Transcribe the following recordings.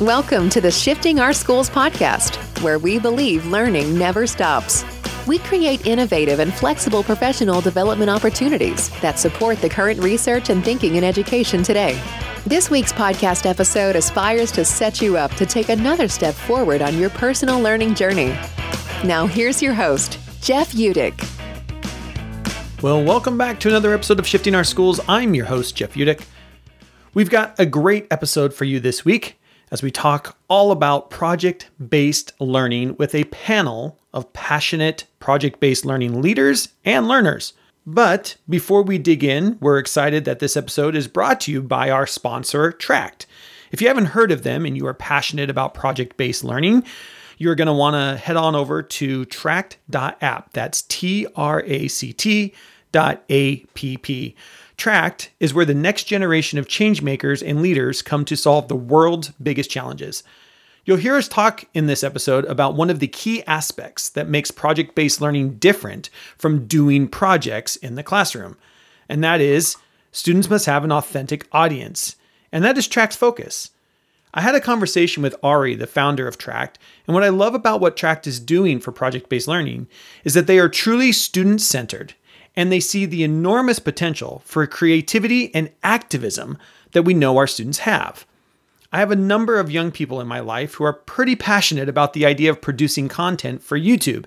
Welcome to the Shifting Our Schools podcast, where we believe learning never stops. We create innovative and flexible professional development opportunities that support the current research and thinking in education today. This week's podcast episode aspires to set you up to take another step forward on your personal learning journey. Now, here's your host, Jeff Utecht. Well, welcome back to another episode of Shifting Our Schools. I'm your host, Jeff Utecht. We've got a great episode for you this week as we talk all about project based learning with a panel of passionate project based learning leaders and learners. But before we dig in, we're excited that this episode is brought to you by our sponsor, Tract. If you haven't heard of them and you are passionate about project based learning, you're going to want to head on over to tract.app. That's T R A C T dot A P P. Tract is where the next generation of changemakers and leaders come to solve the world's biggest challenges. You'll hear us talk in this episode about one of the key aspects that makes project based learning different from doing projects in the classroom, and that is students must have an authentic audience. And that is Tract's focus. I had a conversation with Ari, the founder of Tract, and what I love about what Tract is doing for project based learning is that they are truly student centered and they see the enormous potential for creativity and activism that we know our students have. I have a number of young people in my life who are pretty passionate about the idea of producing content for YouTube.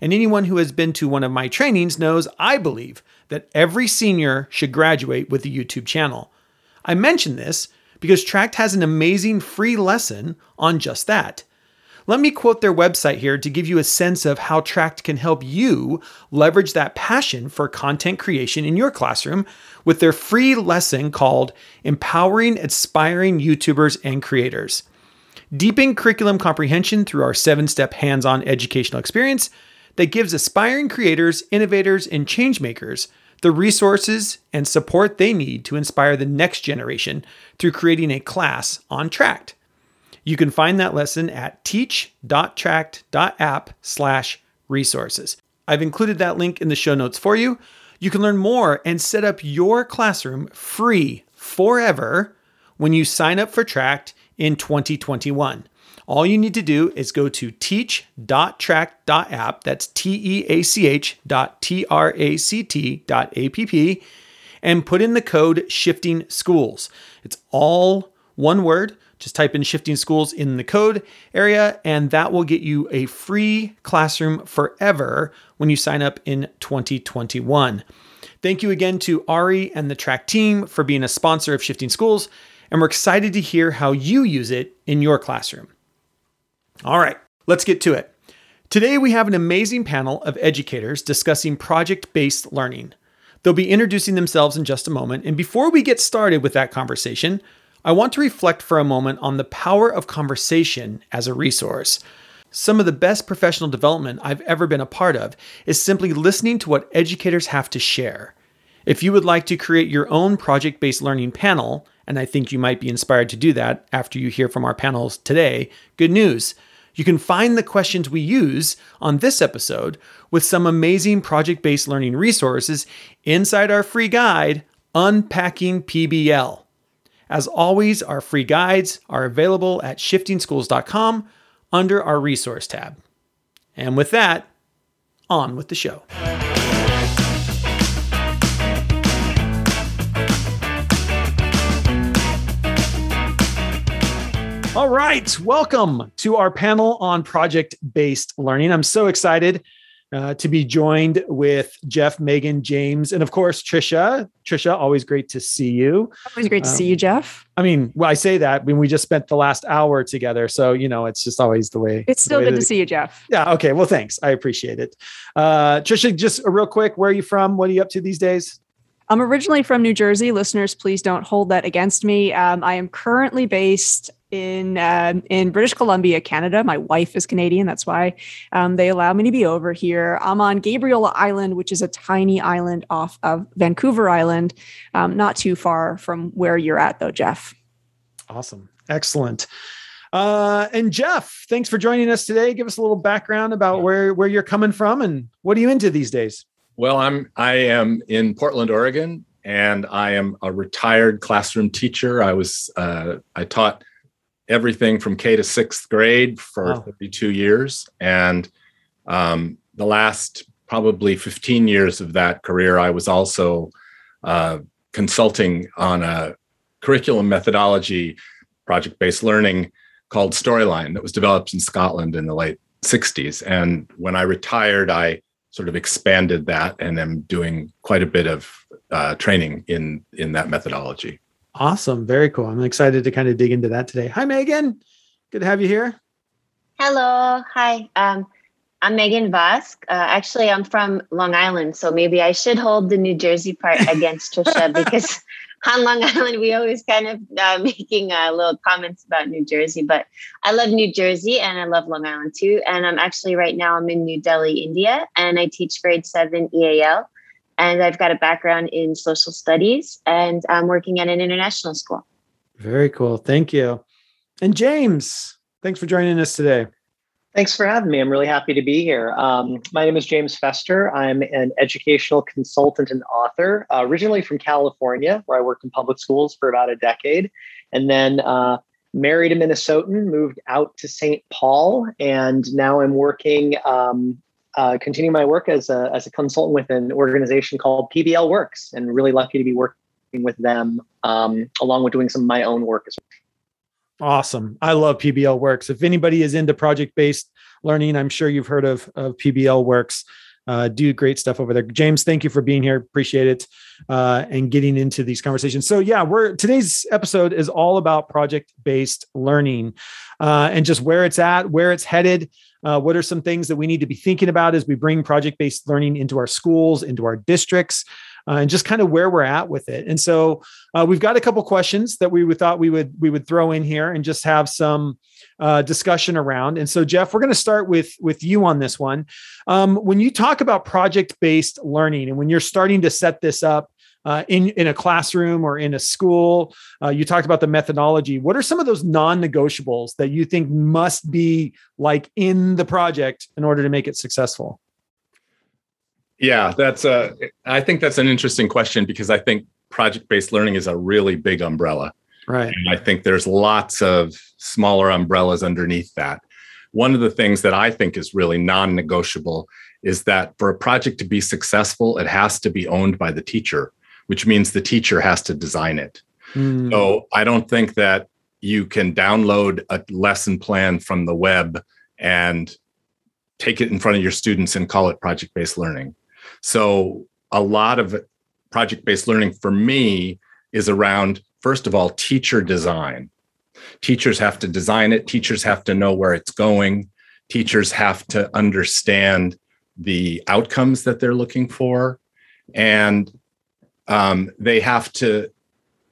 And anyone who has been to one of my trainings knows I believe that every senior should graduate with a YouTube channel. I mention this because Tract has an amazing free lesson on just that. Let me quote their website here to give you a sense of how Tract can help you leverage that passion for content creation in your classroom with their free lesson called Empowering Aspiring YouTubers and Creators. Deepen curriculum comprehension through our seven step hands on educational experience that gives aspiring creators, innovators, and changemakers the resources and support they need to inspire the next generation through creating a class on Tract. You can find that lesson at teach.tract.app slash resources. I've included that link in the show notes for you. You can learn more and set up your classroom free forever when you sign up for Tract in 2021. All you need to do is go to teach.tract.app, that's T E A C H dot T R A C T dot A P P, and put in the code shifting schools. It's all one word. Just type in shifting schools in the code area, and that will get you a free classroom forever when you sign up in 2021. Thank you again to Ari and the Tract team for being a sponsor of Shifting Schools, and we're excited to hear how you use it in your classroom. All right, let's get to it. Today, we have an amazing panel of educators discussing project based learning. They'll be introducing themselves in just a moment. And before we get started with that conversation, I want to reflect for a moment on the power of conversation as a resource. Some of the best professional development I've ever been a part of is simply listening to what educators have to share. If you would like to create your own project based learning panel, and I think you might be inspired to do that after you hear from our panels today, good news. You can find the questions we use on this episode with some amazing project based learning resources inside our free guide, Unpacking PBL. As always, our free guides are available at shiftingschools.com under our resource tab. And with that, on with the show. All right, welcome to our panel on project based learning. I'm so excited uh, to be joined with Jeff, Megan, James, and of course Trisha. Trisha, always great to see you. Always great to um, see you, Jeff. I mean, well, I say that when we just spent the last hour together, so you know, it's just always the way. It's still good to see you, Jeff. Yeah. Okay. Well, thanks. I appreciate it. Uh, Trisha, just real quick, where are you from? What are you up to these days? I'm originally from New Jersey. Listeners, please don't hold that against me. Um, I am currently based in um, in British Columbia, Canada. My wife is Canadian. That's why um, they allow me to be over here. I'm on Gabriola Island, which is a tiny island off of Vancouver Island, um, not too far from where you're at, though, Jeff. Awesome, excellent. Uh, and Jeff, thanks for joining us today. Give us a little background about where where you're coming from and what are you into these days? Well, I'm I am in Portland, Oregon, and I am a retired classroom teacher. I was uh, I taught everything from K to sixth grade for Wow. 32 years. And um, the last probably 15 years of that career, I was also uh, consulting on a curriculum methodology, project based learning called Storyline that was developed in Scotland in the late 60s. And when I retired, I sort of expanded that and am doing quite a bit of uh, training in in that methodology. Awesome. Very cool. I'm excited to kind of dig into that today. Hi, Megan. Good to have you here. Hello. Hi. Um, I'm Megan Vosk. Uh, actually, I'm from Long Island, so maybe I should hold the New Jersey part against Trisha because on Long Island we always kind of uh, making uh, little comments about New Jersey. But I love New Jersey and I love Long Island too. And I'm actually right now I'm in New Delhi, India, and I teach grade seven EAL. And I've got a background in social studies, and I'm working at an international school. Very cool. Thank you. And James, thanks for joining us today. Thanks for having me. I'm really happy to be here. Um, my name is James Fester. I'm an educational consultant and author, uh, originally from California, where I worked in public schools for about a decade, and then uh, married a Minnesotan, moved out to St. Paul, and now I'm working, um, uh, continuing my work as a, as a consultant with an organization called PBL Works, and really lucky to be working with them, um, along with doing some of my own work as well. Awesome. I love PBL Works. If anybody is into project based learning, I'm sure you've heard of, of PBL Works. Uh, do great stuff over there. James, thank you for being here. Appreciate it uh, and getting into these conversations. So, yeah, we're today's episode is all about project based learning uh, and just where it's at, where it's headed. Uh, what are some things that we need to be thinking about as we bring project based learning into our schools, into our districts? Uh, and just kind of where we're at with it. And so uh, we've got a couple questions that we thought we would we would throw in here and just have some uh, discussion around. And so Jeff, we're going to start with with you on this one. Um, when you talk about project based learning and when you're starting to set this up. Uh, in in a classroom or in a school, uh, you talked about the methodology. What are some of those non-negotiables that you think must be like in the project in order to make it successful? Yeah, that's a. I think that's an interesting question because I think project-based learning is a really big umbrella. Right. And I think there's lots of smaller umbrellas underneath that. One of the things that I think is really non-negotiable is that for a project to be successful, it has to be owned by the teacher, which means the teacher has to design it. Mm. So I don't think that you can download a lesson plan from the web and take it in front of your students and call it project based learning. So a lot of project based learning for me is around, first of all, teacher design. Teachers have to design it, teachers have to know where it's going, teachers have to understand the outcomes that they're looking for. And um, they have to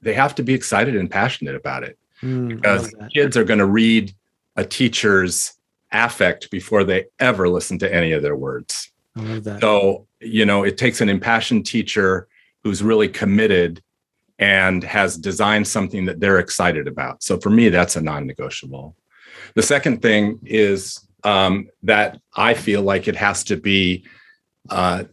they have to be excited and passionate about it Mm, because kids are going to read a teacher's affect before they ever listen to any of their words. I love that. So, you know, it takes an impassioned teacher who's really committed and has designed something that they're excited about. So, for me, that's a non negotiable. The second thing is um, that I feel like it has to be uh,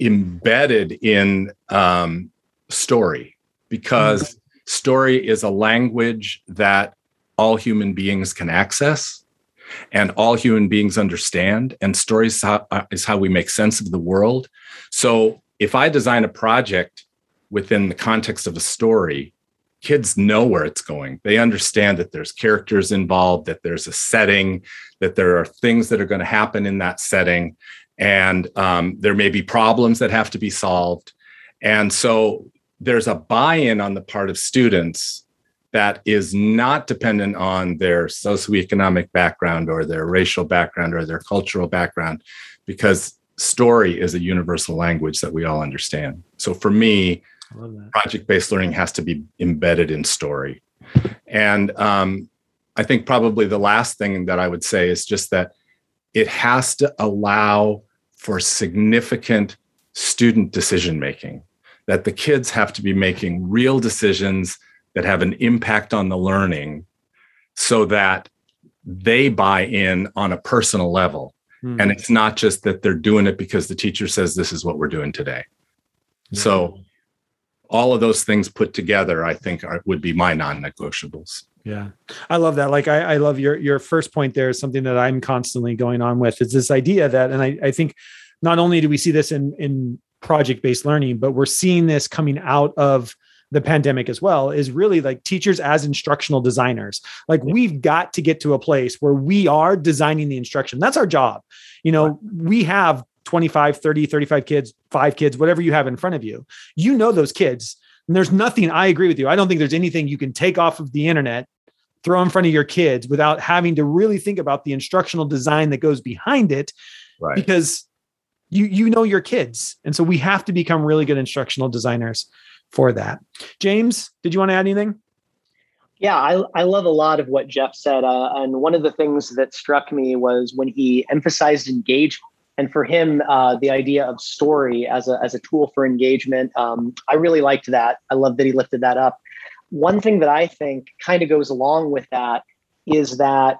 embedded in um, story because story is a language that all human beings can access and all human beings understand and stories how, uh, is how we make sense of the world. So if i design a project within the context of a story kids know where it's going. They understand that there's characters involved that there's a setting that there are things that are going to happen in that setting and um, there may be problems that have to be solved. And so there's a buy-in on the part of students that is not dependent on their socioeconomic background or their racial background or their cultural background because story is a universal language that we all understand so for me that. project-based learning has to be embedded in story and um, i think probably the last thing that i would say is just that it has to allow for significant student decision making that the kids have to be making real decisions that have an impact on the learning so that they buy in on a personal level Mm. and it's not just that they're doing it because the teacher says this is what we're doing today so all of those things put together i think are, would be my non-negotiables Yeah. I love that. Like I, I love your your first point there is something that I'm constantly going on with. It's this idea that, and I, I think not only do we see this in in project-based learning, but we're seeing this coming out of the pandemic as well is really like teachers as instructional designers. Like we've got to get to a place where we are designing the instruction. That's our job. You know we have 25 30 35 kids five kids whatever you have in front of you. You know those kids and there's nothing i agree with you i don't think there's anything you can take off of the internet throw in front of your kids without having to really think about the instructional design that goes behind it Right. because you you know your kids and so we have to become really good instructional designers for that james did you want to add anything Yeah, I, I love a lot of what Jeff said. Uh, and one of the things that struck me was when he emphasized engagement. And for him, uh, the idea of story as a, as a tool for engagement, um, I really liked that. I love that he lifted that up. One thing that I think kind of goes along with that is that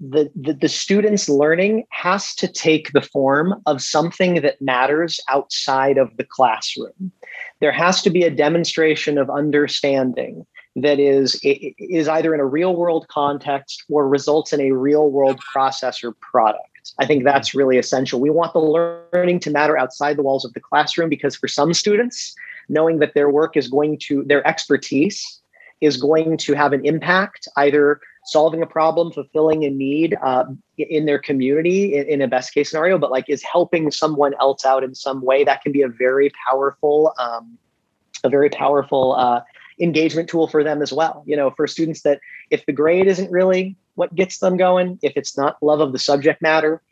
the, the, the student's learning has to take the form of something that matters outside of the classroom. There has to be a demonstration of understanding that is is either in a real world context or results in a real world process or product. I think that's really essential. We want the learning to matter outside the walls of the classroom because for some students, knowing that their work is going to their expertise is going to have an impact either solving a problem fulfilling a need uh, in their community in, in, a best case scenario but like is helping someone else out in some way that can be a very powerful um, a very powerful uh, engagement tool for them as well. You know, for students that if the grade isn't really what gets them going, if it's not love of the subject matter,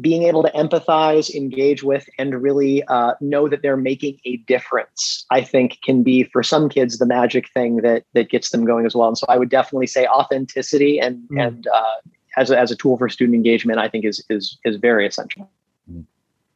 being able to empathize, engage with, and really uh, know that they're making a difference, I think can be for some kids the magic thing that that gets them going as well. And so I would definitely say authenticity and mm. and uh, as a, as a tool for student engagement, I think is is is very essential.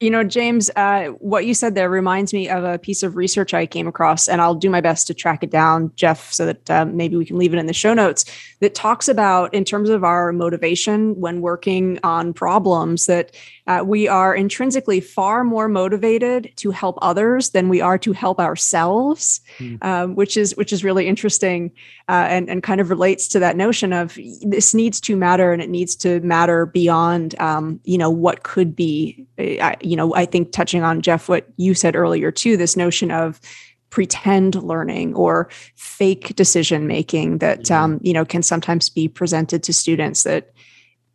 You know, James, uh, what you said there reminds me of a piece of research I came across, and I'll do my best to track it down, Jeff, so that uh, maybe we can leave it in the show notes. That talks about, in terms of our motivation when working on problems, that uh, we are intrinsically far more motivated to help others than we are to help ourselves, mm. um, which is which is really interesting uh, and and kind of relates to that notion of this needs to matter and it needs to matter beyond um, you know what could be. Uh, you know, I think touching on Jeff, what you said earlier too, this notion of pretend learning or fake decision making that yeah. um, you know can sometimes be presented to students that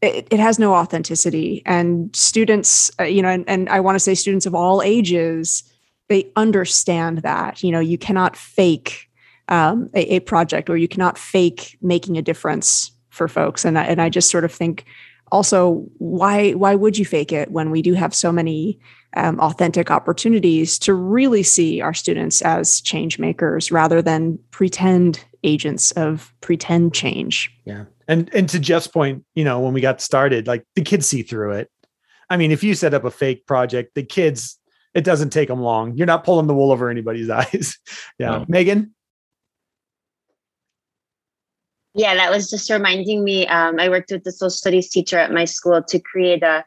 it, it has no authenticity. And students uh, you know and, and i want to say students of all ages they understand that you know you cannot fake um, a, a project or you cannot fake making a difference for folks. And I, and I just sort of think also why why would you fake it when we do have so many um, authentic opportunities to really see our students as change makers rather than pretend agents of pretend change yeah and and to jeff's point you know when we got started like the kids see through it i mean if you set up a fake project the kids it doesn't take them long you're not pulling the wool over anybody's eyes yeah no. megan yeah, that was just reminding me. Um, I worked with the social studies teacher at my school to create a.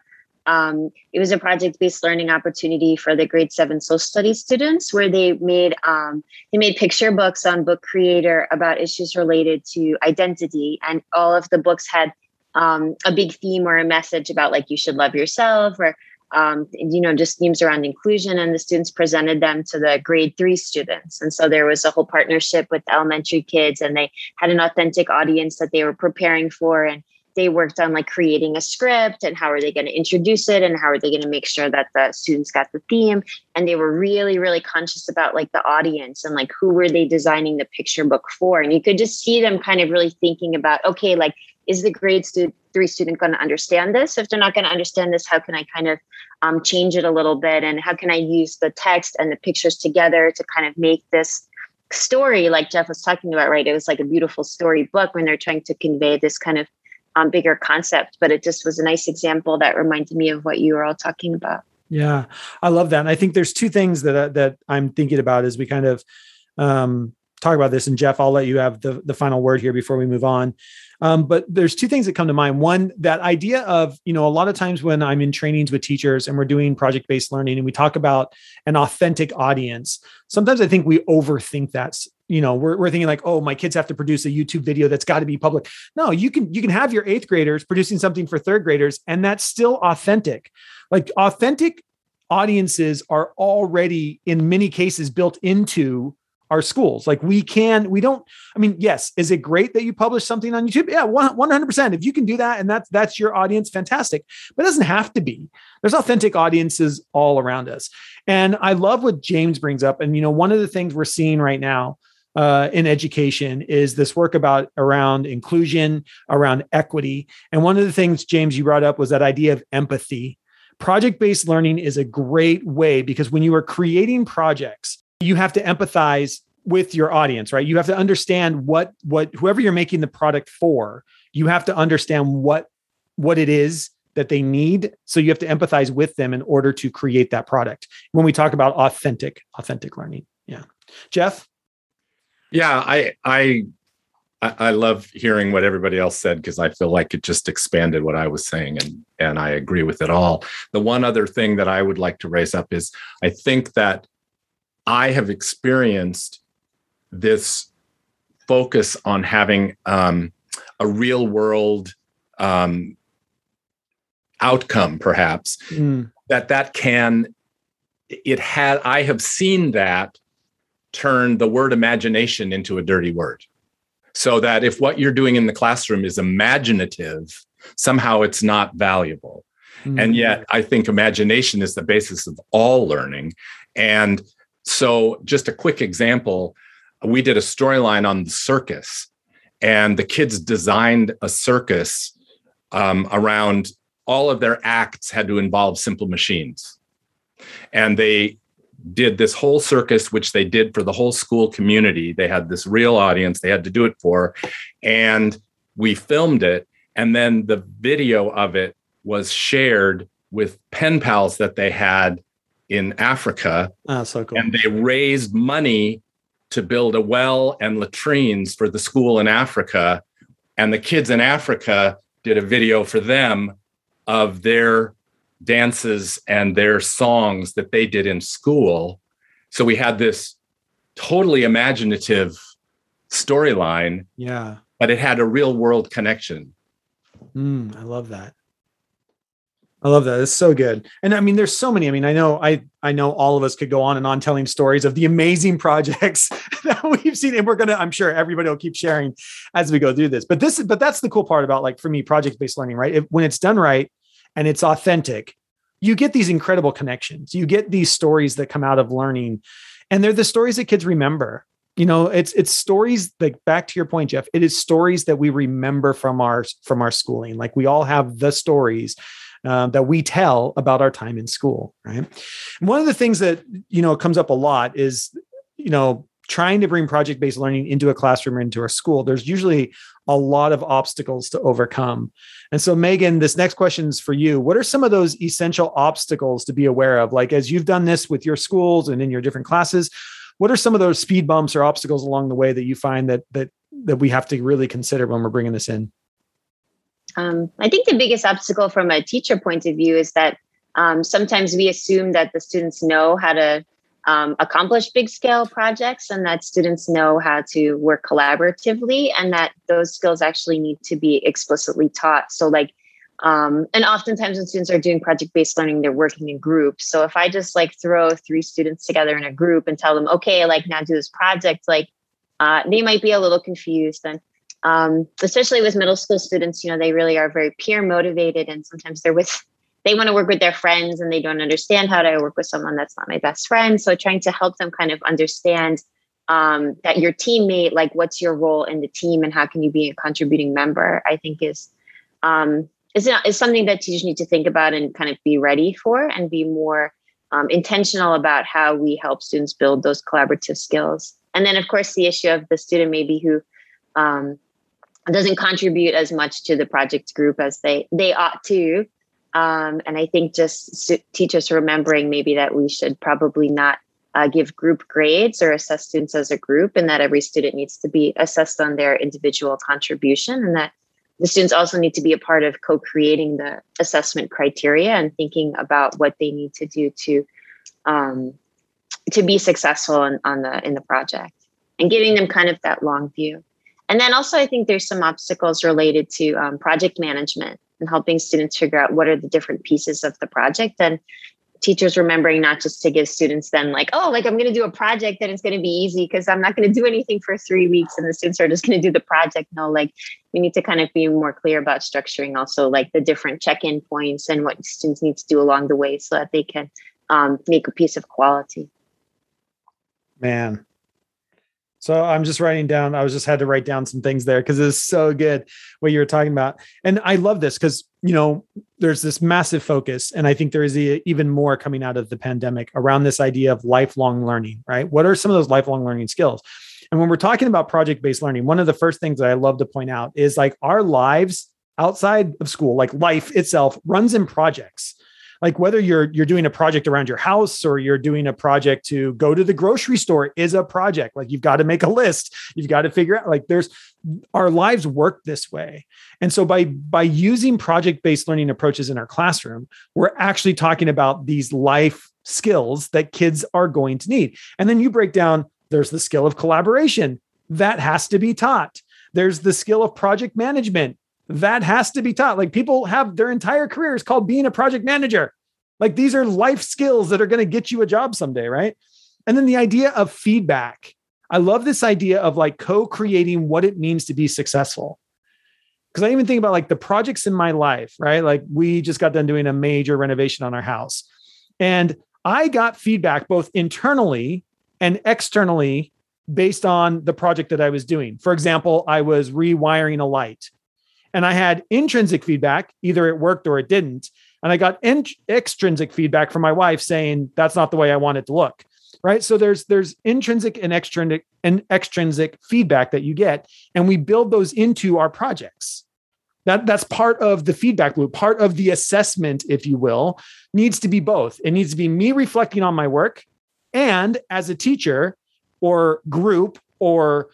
Um, it was a project-based learning opportunity for the grade seven social studies students, where they made um, they made picture books on Book Creator about issues related to identity, and all of the books had um, a big theme or a message about like you should love yourself or um, you know, just themes around inclusion, and the students presented them to the grade three students. And so there was a whole partnership with elementary kids, and they had an authentic audience that they were preparing for. And they worked on like creating a script and how are they going to introduce it and how are they going to make sure that the students got the theme and they were really really conscious about like the audience and like who were they designing the picture book for and you could just see them kind of really thinking about okay like is the grade stu- three student going to understand this? If they're not going to understand this, how can I kind of um, change it a little bit? And how can I use the text and the pictures together to kind of make this story, like Jeff was talking about, right? It was like a beautiful story book when they're trying to convey this kind of um, bigger concept. But it just was a nice example that reminded me of what you were all talking about. Yeah, I love that. And I think there's two things that uh, that I'm thinking about as we kind of um, talk about this. And Jeff, I'll let you have the the final word here before we move on. Um, but there's two things that come to mind. One, that idea of, you know, a lot of times when I'm in trainings with teachers and we're doing project based learning and we talk about an authentic audience, sometimes I think we overthink that you know we're, we're thinking like oh my kids have to produce a youtube video that's got to be public. No you can you can have your eighth graders producing something for third graders and that's still authentic. Like authentic audiences are already in many cases built into our schools. Like we can we don't i mean yes is it great that you publish something on youtube? Yeah 100% if you can do that and that's that's your audience fantastic. But it doesn't have to be. There's authentic audiences all around us. And i love what james brings up. And you know one of the things we're seeing right now uh, in education is this work about around inclusion around equity. And one of the things james you brought up was that idea of empathy. Project based learning is a great way because when you are creating projects you have to empathize with your audience right? You have to understand what what whoever you're making the product for you have to understand what what it is that they need. So you have to empathize with them in order to create that product. When we talk about authentic authentic learning. Yeah. Jeff yeah i i I, love hearing what everybody else said because I feel like it just expanded what I was saying, and and I agree with it all. The one other thing that I would like to raise up is I think that I have experienced this focus on having um, a real world um, outcome, perhaps mm. that that can it had. I have seen that turn the word imagination into a dirty word, so that if what you're doing in the classroom is imaginative, somehow it's not valuable. Mm. And yet, I think imagination is the basis of all learning. And so, just a quick example we did a storyline on the circus, and the kids designed a circus um, around all of their acts had to involve simple machines. And they did this whole circus, which they did for the whole school community. They had this real audience they had to do it for. And we filmed it. And then the video of it was shared with pen pals that they had in Africa. Oh, so cool. And they raised money to build a well and latrines for the school in Africa. And the kids in Africa did a video for them of their dances and their songs that they did in school. So we had this totally imaginative storyline. Yeah. But it had a real world connection. Mm, I love that. I love that. It's so good. And I mean, there's so many. I mean, I know I I know all of us could go on and on telling stories of the amazing projects that we've seen. And we're gonna, I'm sure everybody will keep sharing as we go through this. But this but that's the cool part about like for me, project-based learning, right? If, when it's done right and it's authentic, you get these incredible connections. You get these stories that come out of learning. And they're the stories that kids remember you know it's it's stories like back to your point jeff it is stories that we remember from our from our schooling like we all have the stories uh, that we tell about our time in school, right? And one of the things that you know comes up a lot is you know trying to bring project-based learning into a classroom or into a school. There's usually a lot of obstacles to overcome. And so, Megan, this next question is for you. What are some of those essential obstacles to be aware of? Like as you've done this with your schools and in your different classes, what are some of those speed bumps or obstacles along the way that you find that that that we have to really consider when we're bringing this in? Um, I think the biggest obstacle from a teacher point of view is that um, sometimes we assume that the students know how to um, accomplish big scale projects and that students know how to work collaboratively and that those skills actually need to be explicitly taught. So, like, um, and oftentimes when students are doing project based learning, they're working in groups. So, if I just like throw three students together in a group and tell them, okay, like now do this project, like uh, they might be a little confused. And um, especially with middle school students, you know, they really are very peer motivated, and sometimes they're with they want to work with their friends and they don't understand how to work with someone that's not my best friend. So trying to help them kind of understand um, that your teammate, like what's your role in the team and how can you be a contributing member, I think is um, is, is something that teachers need to think about and kind of be ready for and be more um, intentional about how we help students build those collaborative skills. And then, of course, the issue of the student maybe who um, doesn't contribute as much to the project group as they they ought to um, and i think just teachers remembering maybe that we should probably not uh, give group grades or assess students as a group and that every student needs to be assessed on their individual contribution and that the students also need to be a part of co-creating the assessment criteria and thinking about what they need to do to um, to be successful in, on the in the project and giving them kind of that long view. And then also, I think there's some obstacles related to um, project management and helping students figure out what are the different pieces of the project. And teachers remembering not just to give students then like oh like i'm going to do a project and it's going to be easy because i'm not going to do anything for three weeks and the students are just going to do the project no like we need to kind of be more clear about structuring also like the different check-in points and what students need to do along the way so that they can um, make a piece of quality man so I'm just writing down, I was just had to write down some things there because it's so good what you were talking about. And I love this because, you know, there's this massive focus. And I think there is even more coming out of the pandemic around this idea of lifelong learning, right? What are some of those lifelong learning skills? And when we're talking about project based learning, one of the first things that I love to point out is like our lives outside of school, like life itself, runs in projects like whether you're you're doing a project around your house or you're doing a project to go to the grocery store is a project. Like you've got to make a list. You've got to figure out like there's our lives work this way. And so by by using project based learning approaches in our classroom we're actually talking about these life skills that kids are going to need. And then you break down there's the skill of collaboration. That has to be taught. There's the skill of project management that has to be taught. Like people have their entire careers called being a project manager. Like these are life skills that are going to get you a job someday, right? And then the idea of feedback. I love this idea of like co creating what it means to be successful. Because I even think about like the projects in my life, right? Like we just got done doing a major renovation on our house. And I got feedback both internally and externally based on the project that I was doing. For example, I was rewiring a light and I had intrinsic feedback, either it worked or it didn't. And I got in- extrinsic feedback from my wife saying that's not the way I want it to look. Right. So there's there's intrinsic and extrinsic and extrinsic feedback that you get, and we build those into our projects. That that's part of the feedback loop, part of the assessment, if you will, needs to be both. It needs to be me reflecting on my work, and as a teacher or group or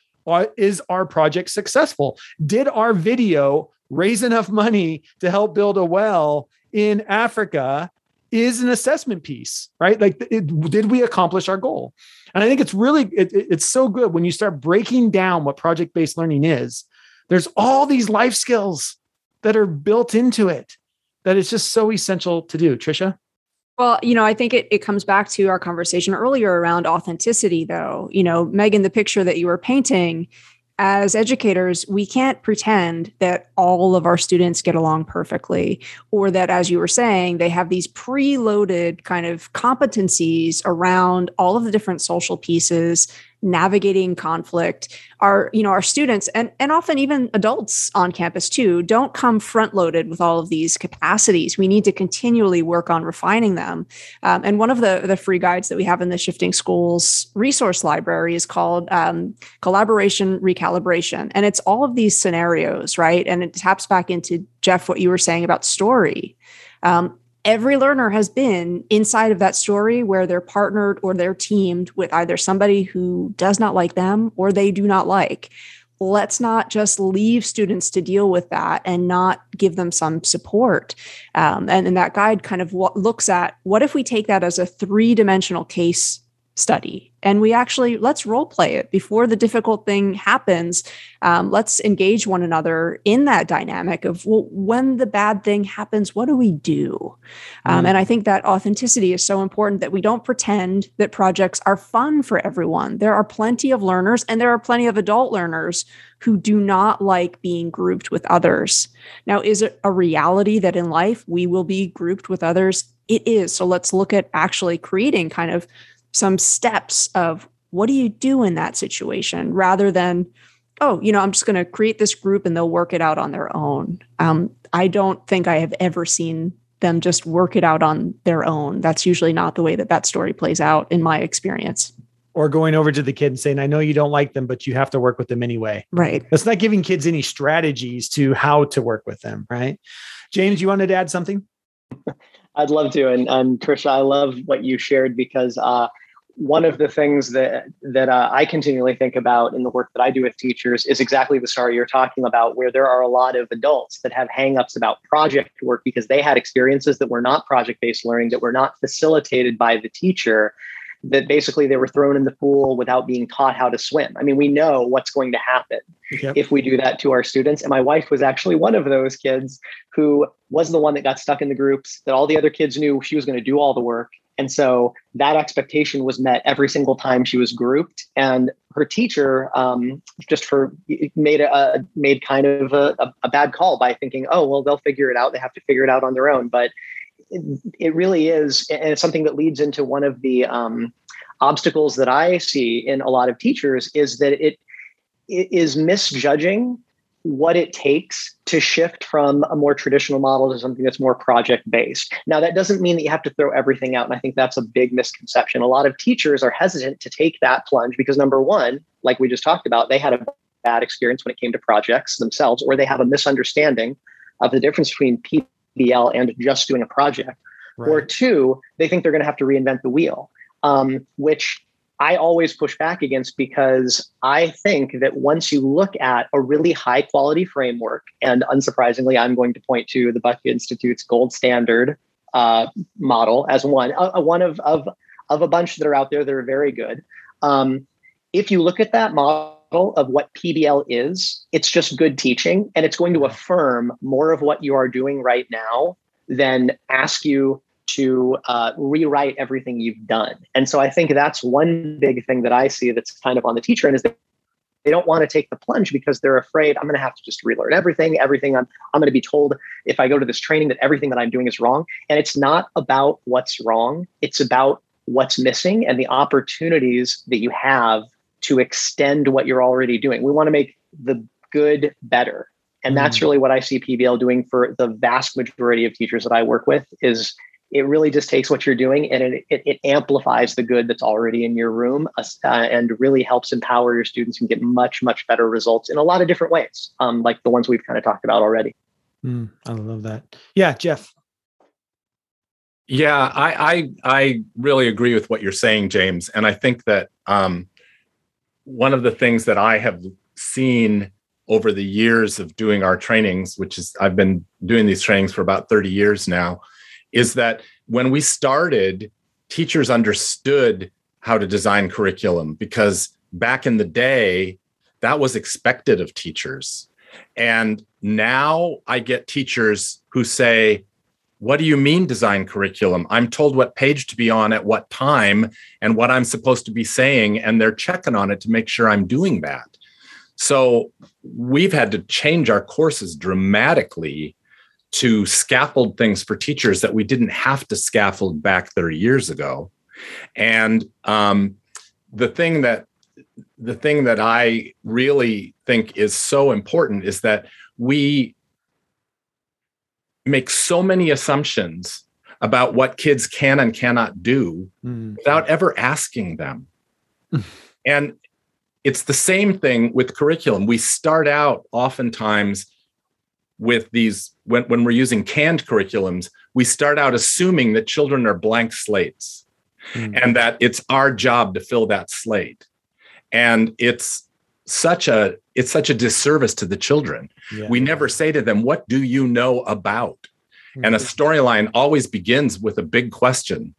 is our project successful? Did our video raise enough money to help build a well in Africa? Is an assessment piece, right? Like, it, did we accomplish our goal? And I think it's really it, it's so good when you start breaking down what project based learning is. There's all these life skills that are built into it that it's just so essential to do. Trisha. Well, you know, I think it, it comes back to our conversation earlier around authenticity, though. You know, Megan, the picture that you were painting, as educators, we can't pretend that all of our students get along perfectly, or that, as you were saying, they have these preloaded kind of competencies around all of the different social pieces navigating conflict our you know our students and and often even adults on campus too don't come front loaded with all of these capacities. We need to continually work on refining them. Um, and one of the the free guides that we have in the shifting schools resource library is called um, collaboration recalibration. And it's all of these scenarios right? And it taps back into jeff what you were saying about story. Um, every learner has been inside of that story where they're partnered or they're teamed with either somebody who does not like them or they do not like. Let's not just leave students to deal with that and not give them some support. Um, and, and that guide kind of looks at what if we take that as a three dimensional case study. And we actually let's role play it. Before the difficult thing happens um, let's engage one another in that dynamic of well, when the bad thing happens what do we do? Um, mm. and i think that authenticity is so important that we don't pretend that projects are fun for everyone. There are plenty of learners and there are plenty of adult learners who do not like being grouped with others. Now is it a reality that in life we will be grouped with others? It is. So let's look at actually creating kind of some steps of what do you do in that situation rather than oh you know i'm just going to create this group and they'll work it out on their own. Um, i don't think i have ever seen them just work it out on their own. That's usually not the way that that story plays out in my experience. Or going over to the kid and saying i know you don't like them but you have to work with them anyway. Right. That's not giving kids any strategies to how to work with them right? James you wanted to add something? I'd love to. And, and trisha i love what you shared because uh, one of the things that that uh, I continually think about in the work that I do with teachers is exactly the story you're talking about, where there are a lot of adults that have hangups about project work because they had experiences that were not project based learning, that were not facilitated by the teacher. that basically they were thrown in the pool without being taught how to swim. I mean, we know what's going to happen yep. if we do that to our students. And my wife was actually one of those kids who was the one that got stuck in the groups that all the other kids knew she was going to do all the work. And so that expectation was met every single time she was grouped. And her teacher um, just for made a made kind of a, a, bad call by thinking, oh well, they'll figure it out. They have to figure it out on their own. But it, it really is, and it's something that leads into one of the um, obstacles that I see in a lot of teachers is that it, it is misjudging what it takes to shift from a more traditional model to something that's more project based. Now, that doesn't mean that you have to throw everything out. And I think that's a big misconception. A lot of teachers are hesitant to take that plunge because, number one, like we just talked about, they had a bad experience when it came to projects themselves, or they have a misunderstanding of the difference between PBL and just doing a project. Right. Or two, they think they're going to have to reinvent the wheel, um, which I always push back against because I think that once you look at a really high quality framework, and unsurprisingly, I'm going to point to the Buck Institute's gold standard uh, model as one, uh, one of, of, of a bunch that are out there that are very good. Um, if you look at that model of what PBL is, it's just good teaching, and it's going to affirm more of what you are doing right now than ask you to uh, rewrite everything you've done. And so I think that's one big thing that I see that's kind of on the teacher end is that they don't want to take the plunge because they're afraid I'm going to have to just relearn everything. Everything I'm I'm going to be told if I go to this training that everything that I'm doing is wrong. And it's not about what's wrong. It's about what's missing and the opportunities that you have to extend what you're already doing. We want to make the good better. And that's mm. really what I see PBL doing for the vast majority of teachers that I work with is it really just takes what you're doing and it, it, it amplifies the good that's already in your room uh, and really helps empower your students and get much much better results in a lot of different ways um, like the ones we've kind of talked about already. Mm, i love that. Yeah jeff. Yeah I, I i really agree with what you're saying james and i think that um, one of the things that i have seen over the years of doing our trainings which is i've been doing these trainings for about 30 years now is that when we started, teachers understood how to design curriculum because back in the day, that was expected of teachers. And now I get teachers who say, What do you mean design curriculum? I'm told what page to be on at what time and what I'm supposed to be saying, and they're checking on it to make sure I'm doing that. So we've had to change our courses dramatically to scaffold things for teachers that we didn't have to scaffold back 30 years ago. And um, the thing that the thing that I really think is so important is that we make so many assumptions about what kids can and cannot do mm. without ever asking them. and it's the same thing with curriculum. We start out oftentimes with these when, when we're using canned curriculums we start out assuming that children are blank slates mm. and that it's our job to fill that slate and it's such a it's such a disservice to the children yeah. we never say to them what do you know about mm-hmm. and a hmm. storyline always begins with a big question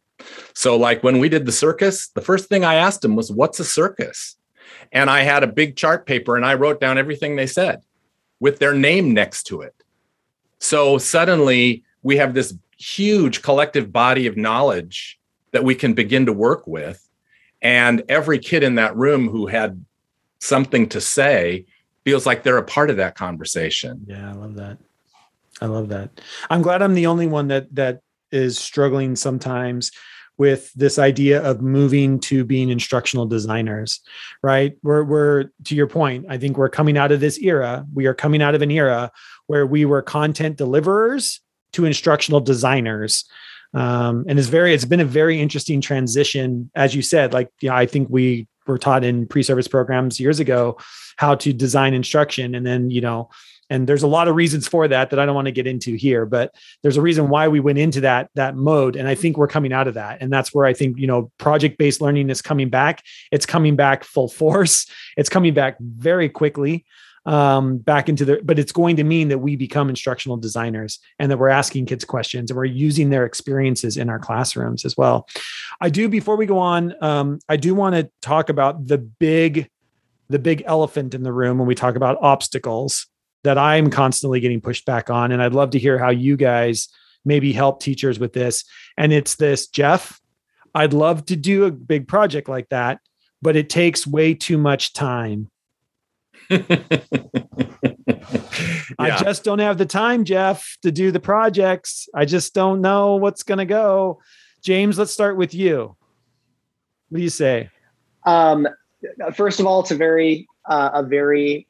so like when we did the circus the first thing i asked them was what's a circus and i had a big chart paper and i wrote down everything they said with their name next to it. So suddenly we have this huge collective body of knowledge that we can begin to work with. And every kid in that room who had something to say feels like they're a part of that conversation. Yeah, I love that. I love that. I'm glad I'm the only one that that is struggling sometimes with this idea of moving to being instructional designers, right? We're, we're, to your point, I think we're coming out of this era. We are coming out of an era where we were content deliverers to instructional designers. Um, and it's very, it's been a very interesting transition. As you said, like, yeah, I think we were taught in pre-service programs years ago how to design instruction. And then, you know, and there's a lot of reasons for that that I don't want to get into here but there's a reason why we went into that that mode and I think we're coming out of that. And that's where I think you know project based learning is coming back. It's coming back full force. It's coming back very quickly um, back into the but it's going to mean that we become instructional designers and that we're asking kids questions and we're using their experiences in our classrooms as well. I do before we go on um, i do want to talk about the big the big elephant in the room when we talk about obstacles that i'm constantly getting pushed back on and i'd love to hear how you guys maybe help teachers with this and it's this jeff i'd love to do a big project like that but it takes way too much time I just don't have the time, Jeff, to do the projects. I just don't know what's going to go. James, let's start with you. What do you say? Um, first of all, it's a very, uh, a very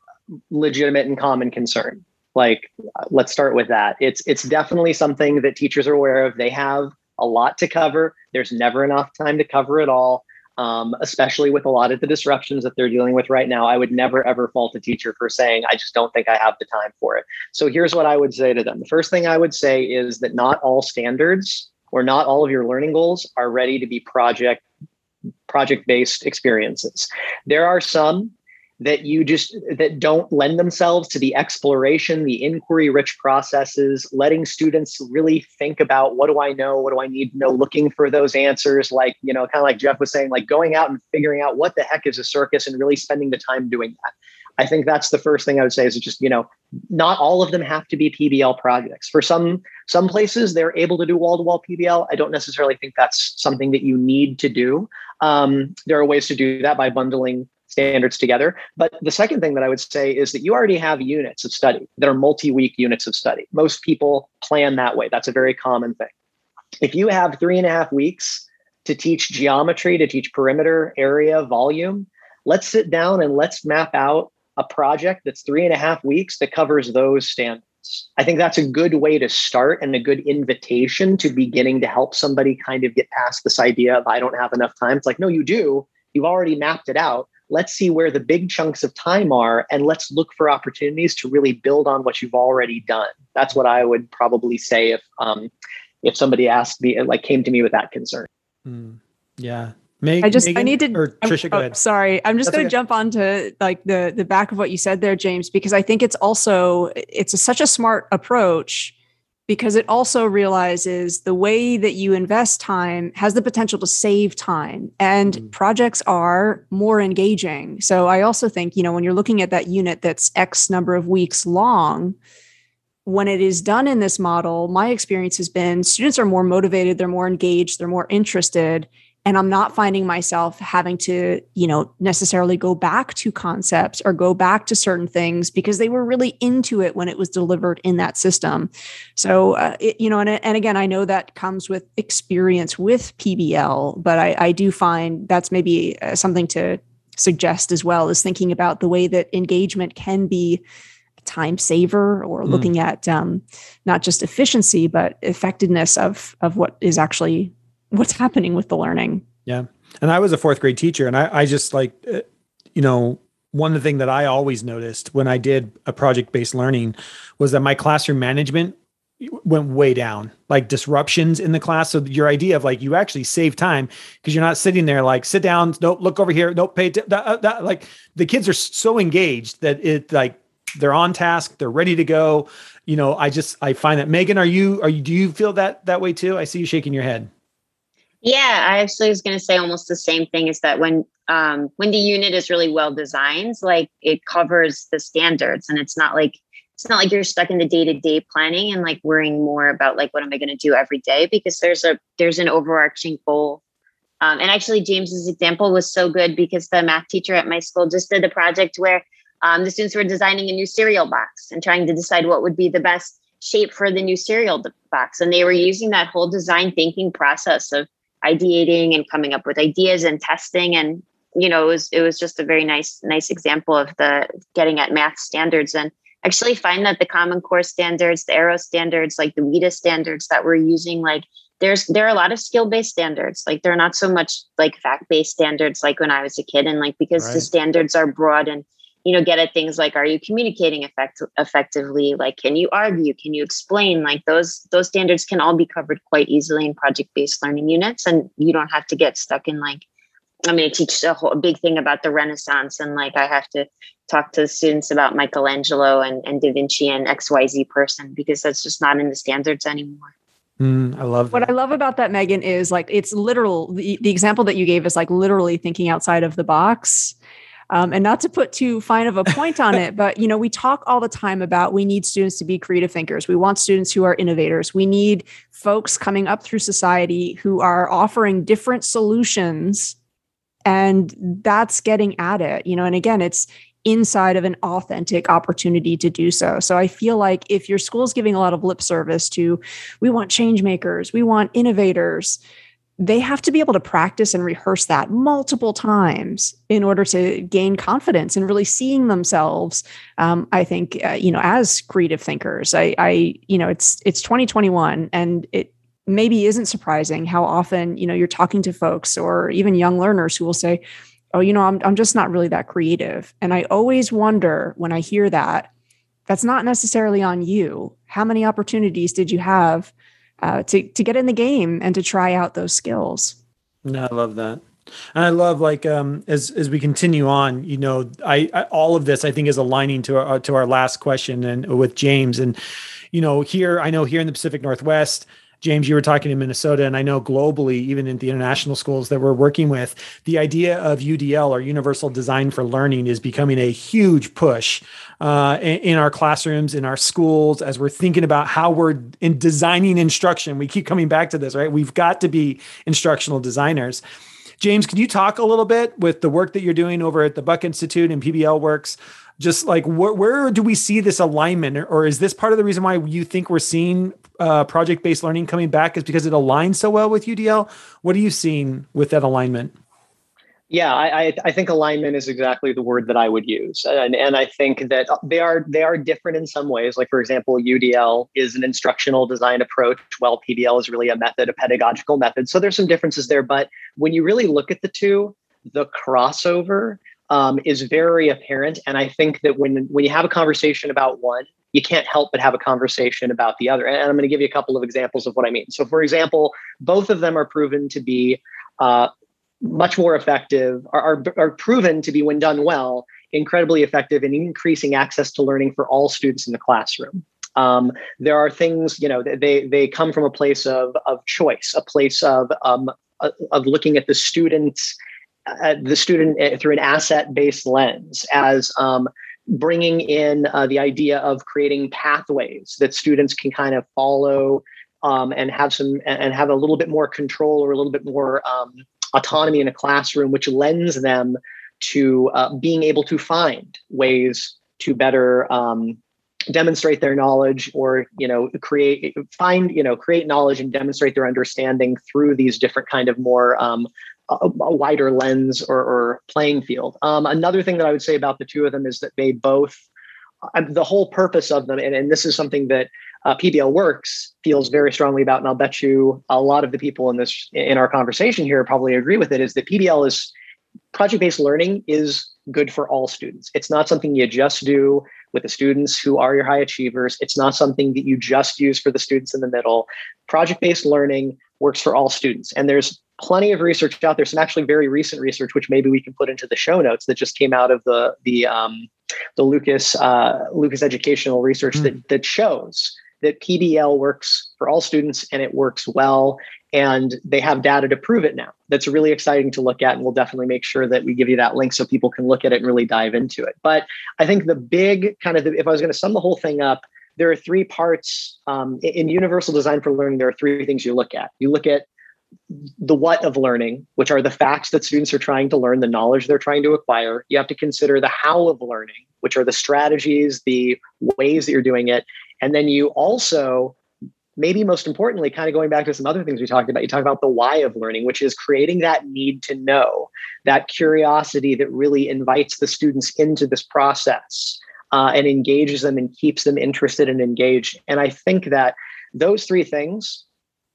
legitimate and common concern. Like, let's start with that. It's it's definitely something that teachers are aware of. They have a lot to cover. There's never enough time to cover it all um, especially with a lot of the disruptions that they're dealing with right now. I would never ever fault a teacher for saying, I just don't think I have the time for it. So here's what I would say to them. The first thing I would say is that not all standards or not all of your learning goals are ready to be project project based experiences. There are some that you just that don't lend themselves to the exploration the inquiry rich processes letting students really think about what do i know? What do i need to know? Looking for those answers like you know kind of like jeff was saying like going out and figuring out what the heck is a circus and really spending the time doing that. I think that's the first thing i would say is just you know not all of them have to be pbl projects. For some some places they're able to do wall-to-wall pbl i don't necessarily think that's something that you need to do. Um, there are ways to do that by bundling standards together. But the second thing that I would say is that you already have units of study that are multi week units of study. Most people plan that way. That's a very common thing. If you have three and a half weeks to teach geometry, to teach perimeter, area, volume, let's sit down and let's map out a project that's three and a half weeks that covers those standards. I think that's a good way to start and a good invitation to beginning to help somebody kind of get past this idea of I don't have enough time. It's like, no, you do. You've already mapped it out let's see where the big chunks of time are and let's look for opportunities to really build on what you've already done. That's what i would probably say if um if somebody asked me like came to me with that concern. Mm, yeah. Meg, I just Megan, I need to or Trisha, go oh. Sorry, I'm just going to okay. jump onto like the the back of what you said there, James, because I think it's also it's a, such a smart approach because it also realizes the way that you invest time has the potential to save time and mm-hmm. projects are more engaging. So I also think, you know, when you're looking at that unit that's X number of weeks long, when it is done in this model, my experience has been students are more motivated, they're more engaged, they're more interested, and i'm not finding myself having to you know necessarily go back to concepts or go back to certain things because they were really into it when it was delivered in that system so uh, it, you know and, and again i know that comes with experience with pbl but i, I do find that's maybe uh, something to suggest as well is thinking about the way that engagement can be a time saver or mm. looking at um, not just efficiency but effectiveness of of what is actually what's happening with the learning. Yeah. And I was a fourth grade teacher and I, I just like, uh, you know, one of the thing that I always noticed when I did a project based learning was that my classroom management went way down like disruptions in the class so your idea of like you actually save time because you're not sitting there like sit down nope look over here nope pay that, that, like the kids are so engaged that it like they're on task they're ready to go you know i just i find that megan are you are you do you feel that that way too i see you shaking your head yeah, I actually was going to say almost the same thing is that when um, when the unit is really well designed, like it covers the standards, and it's not like it's not like you're stuck in the day to day planning and like worrying more about like what am I going to do every day because there's a there's an overarching goal. Um, and actually, James's example was so good because the math teacher at my school just did a project where um, the students were designing a new cereal box and trying to decide what would be the best shape for the new cereal box, and they were using that whole design thinking process of ideating and coming up with ideas and testing and you know it was it was just a very nice nice example of the getting at math standards and actually find that the common core standards the AERO standards like the WIDA standards that we're using like there's there are a lot of skill based standards like they're not so much like fact based standards like when i was a kid and like because right. the standards are broad and you know get at things like are you communicating effect- effectively like can you argue can you explain like those those standards can all be covered quite easily in project based learning units and you don't have to get stuck in like I mean, I teach a whole a big thing about the Renaissance, and like I have to talk to the students about Michelangelo and, and Da Vinci and XYZ person because that's just not in the standards anymore. Mm, I love that. what I love about that, Megan, is like it's literal. The, the example that you gave is like literally thinking outside of the box. Um, and not to put too fine of a point on it, but you know, we talk all the time about we need students to be creative thinkers. We want students who are innovators. We need folks coming up through society who are offering different solutions and that's getting at it you know and again it's inside of an authentic opportunity to do so. So I feel like if your school's giving a lot of lip service to, we want change makers, we want innovators, they have to be able to practice and rehearse that multiple times in order to gain confidence and really seeing themselves. Um, I think uh, you know as creative thinkers. I, I you know it's it's 2021 and it maybe isn't surprising how often you know you're talking to folks or even young learners who will say oh, you know, I'm, I'm just not really that creative. And I always wonder when I hear that, that's not necessarily on you. How many opportunities did you have uh, to, to get in the game and to try out those skills? No, I love that. And I love like um, as as we continue on, you know, I, I, all of this I think is aligning to our to our last question and with James and you know here I know here in the Pacific Northwest, James, you were talking in Minnesota, and I know globally, even in the international schools that we're working with, the idea of UDL or Universal Design for Learning is becoming a huge push uh, in, our classrooms, in our schools, as we're thinking about how we're in designing instruction. We keep coming back to this, right? We've got to be instructional designers. James, can you talk a little bit with the work that you're doing over at the Buck Institute and PBL Works? just like where, where do we see this alignment or is this part of the reason why you think we're seeing uh, project-based learning coming back is because it aligns so well with udl what are you seeing with that alignment? Yeah I, I think alignment is exactly the word that i would use. And, and i think that they are they are different in some ways. Like for example udl is an instructional design approach while pbl is really a method a pedagogical method. So there's some differences there but when you really look at the two the crossover um, is very apparent. And I think that when when you have a conversation about one, you can't help but have a conversation about the other. And I'm going to give you a couple of examples of what I mean. So, for example, both of them are proven to be uh, much more effective, are, are, are proven to be, when done well, incredibly effective in increasing access to learning for all students in the classroom. Um, there are things, you know, they they come from a place of of choice, a place of um, of looking at the students uh, the student uh, through an asset-based lens as um, bringing in uh, the idea of creating pathways that students can kind of follow um, and have some and have a little bit more control or a little bit more um, autonomy in a classroom, which lends them to uh, being able to find ways to better um, demonstrate their knowledge or you know create find you know create knowledge and demonstrate their understanding through these different kind of more um, a, wider lens or, or playing field. Um, another thing that I would say about the two of them is that they both, uh, the whole purpose of them, and, and this is something that uh, PBL Works feels very strongly about, and I'll bet you a lot of the people in this in our conversation here probably agree with it. Is that PBL is project-based learning is good for all students. It's not something you just do with the students who are your high achievers. It's not something that you just use for the students in the middle. Project-based learning works for all students, and there's plenty of research out there. Some actually very recent research, which maybe we can put into the show notes, that just came out of the the um, the Lucas uh, Lucas Educational Research mm. that that shows that PBL works for all students and it works well. And they have data to prove it now. That's really exciting to look at. And we'll definitely make sure that we give you that link so people can look at it and really dive into it. But I think the big kind of, the, if I was going to sum the whole thing up, there are three parts um, in universal design for learning. There are three things you look at. You look at the what of learning, which are the facts that students are trying to learn, the knowledge they're trying to acquire. You have to consider the how of learning, which are the strategies, the ways that you're doing it. And then you also, maybe most importantly, kind of going back to some other things we talked about, you talk about the why of learning, which is creating that need to know, that curiosity that really invites the students into this process uh, and engages them and keeps them interested and engaged. And I think that those three things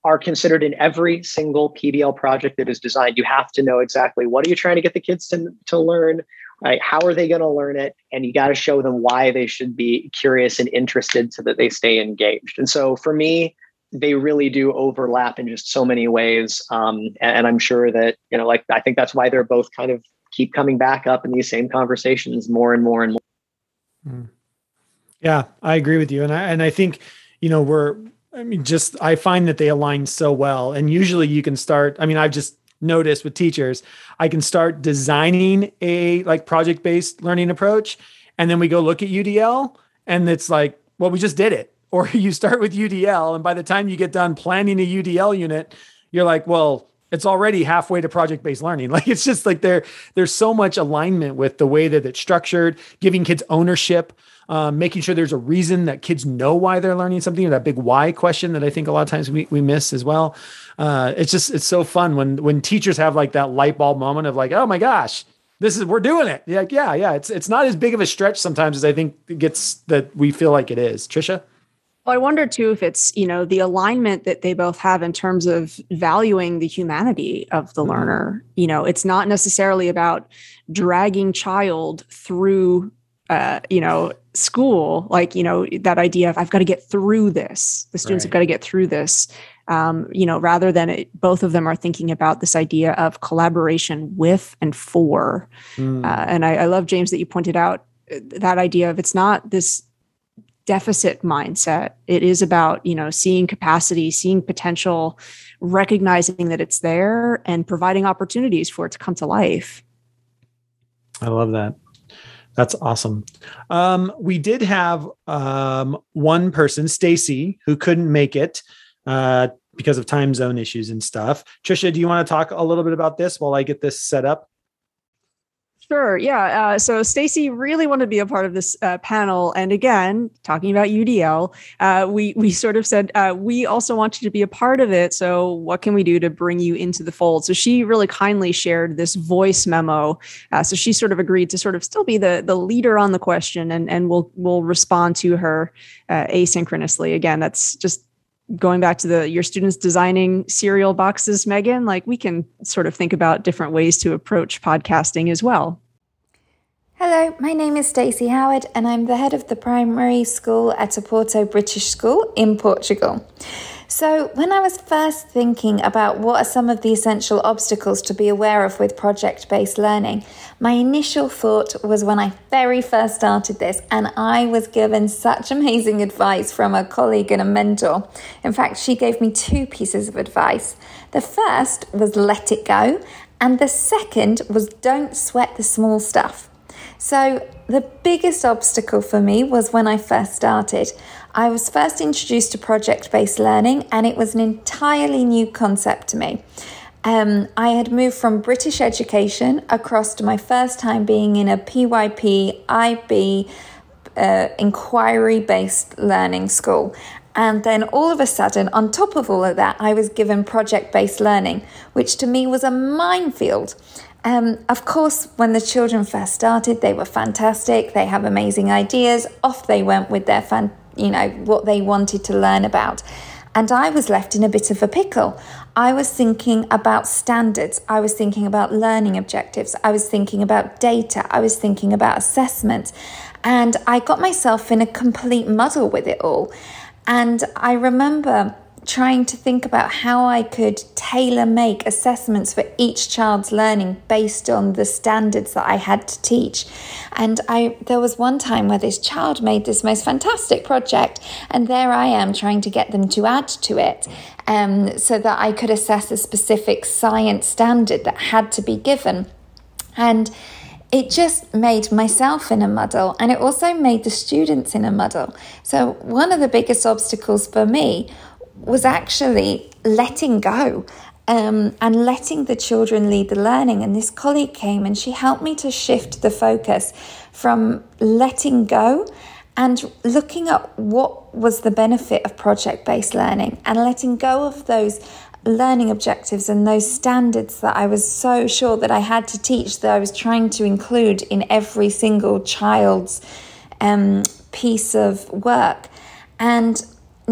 are considered in every single PBL project that is designed. You have to know exactly what are you trying to get the kids to, to learn, right? How are they going to learn it? And you got to show them why they should be curious and interested so that they stay engaged. And so for me, they really do overlap in just so many ways. Um, and, and I'm sure that, you know, like, I think that's why they're both kind of keep coming back up in these same conversations more and more and more. Mm. Yeah, I agree with you. And I, and I think, you know, we're, I mean, just, I find that they align so well. And usually you can start, I mean, I've just noticed with teachers, I can start designing a like project based learning approach. And then we go look at UDL and it's like, well, we just did it. Or you start with UDL. And by the time you get done planning a UDL unit, you're like, well, it's already halfway to project based learning. Like it's just like there, there's so much alignment with the way that it's structured, giving kids ownership um, making sure there's a reason that kids know why they're learning something, that big why question that I think a lot of times we, we miss as well. Uh, it's just, it's so fun when, when teachers have like that light bulb moment of like, oh my gosh, this is, we're doing it. Like, yeah, yeah. It's, it's not as big of a stretch sometimes as I think it gets that we feel like it is. Trisha? Well, I wonder too if it's, you know, the alignment that they both have in terms of valuing the humanity of the mm-hmm. learner. You know, it's not necessarily about dragging child through uh, you know, school, like, you know, that idea of I've got to get through this. The students right. have got to get through this. Um, you know, rather than it, both of them are thinking about this idea of collaboration with and for. Mm. Uh, and I, I love, James, that you pointed out uh, that idea of it's not this deficit mindset. It is about, you know, seeing capacity, seeing potential, recognizing that it's there and providing opportunities for it to come to life. I love that. That's awesome. Um, we did have um, one person, Stacy, who couldn't make it uh, because of time zone issues and stuff. Trisha, do you want to talk a little bit about this while I get this set up? Sure. Yeah. Uh, so Stacy really wanted to be a part of this uh, panel, and again, talking about UDL, uh, we we sort of said uh, we also want you to be a part of it. So what can we do to bring you into the fold? So she really kindly shared this voice memo. Uh, so she sort of agreed to sort of still be the the leader on the question, and and we'll we'll respond to her uh, asynchronously. Again, that's just going back to the your students designing cereal boxes megan like we can sort of think about different ways to approach podcasting as well hello my name is stacey howard and i'm the head of the primary school at Oporto british school in portugal so, when I was first thinking about what are some of the essential obstacles to be aware of with project based learning, my initial thought was when I very first started this, and I was given such amazing advice from a colleague and a mentor. In fact, she gave me two pieces of advice. The first was let it go, and the second was don't sweat the small stuff. So, the biggest obstacle for me was when I first started. I was first introduced to project based learning, and it was an entirely new concept to me. Um, I had moved from British education across to my first time being in a PYP IB uh, inquiry based learning school. And then all of a sudden, on top of all of that, I was given project based learning, which to me was a minefield. Um, of course, when the children first started, they were fantastic. They have amazing ideas. Off they went with their fan- you know, what they wanted to learn about. And I was left in a bit of a pickle. I was thinking about standards. I was thinking about learning objectives. I was thinking about data. I was thinking about assessment. And I got myself in a complete muddle with it all. And I remember trying to think about how I could tailor make assessments for each child's learning based on the standards that I had to teach. And I there was one time where this child made this most fantastic project, and there I am trying to get them to add to it. Um, so that I could assess a specific science standard that had to be given. And it just made myself in a muddle and it also made the students in a muddle. So, one of the biggest obstacles for me was actually letting go um, and letting the children lead the learning. And this colleague came and she helped me to shift the focus from letting go and looking at what was the benefit of project based learning and letting go of those learning objectives and those standards that I was so sure that I had to teach that I was trying to include in every single child's um, piece of work. And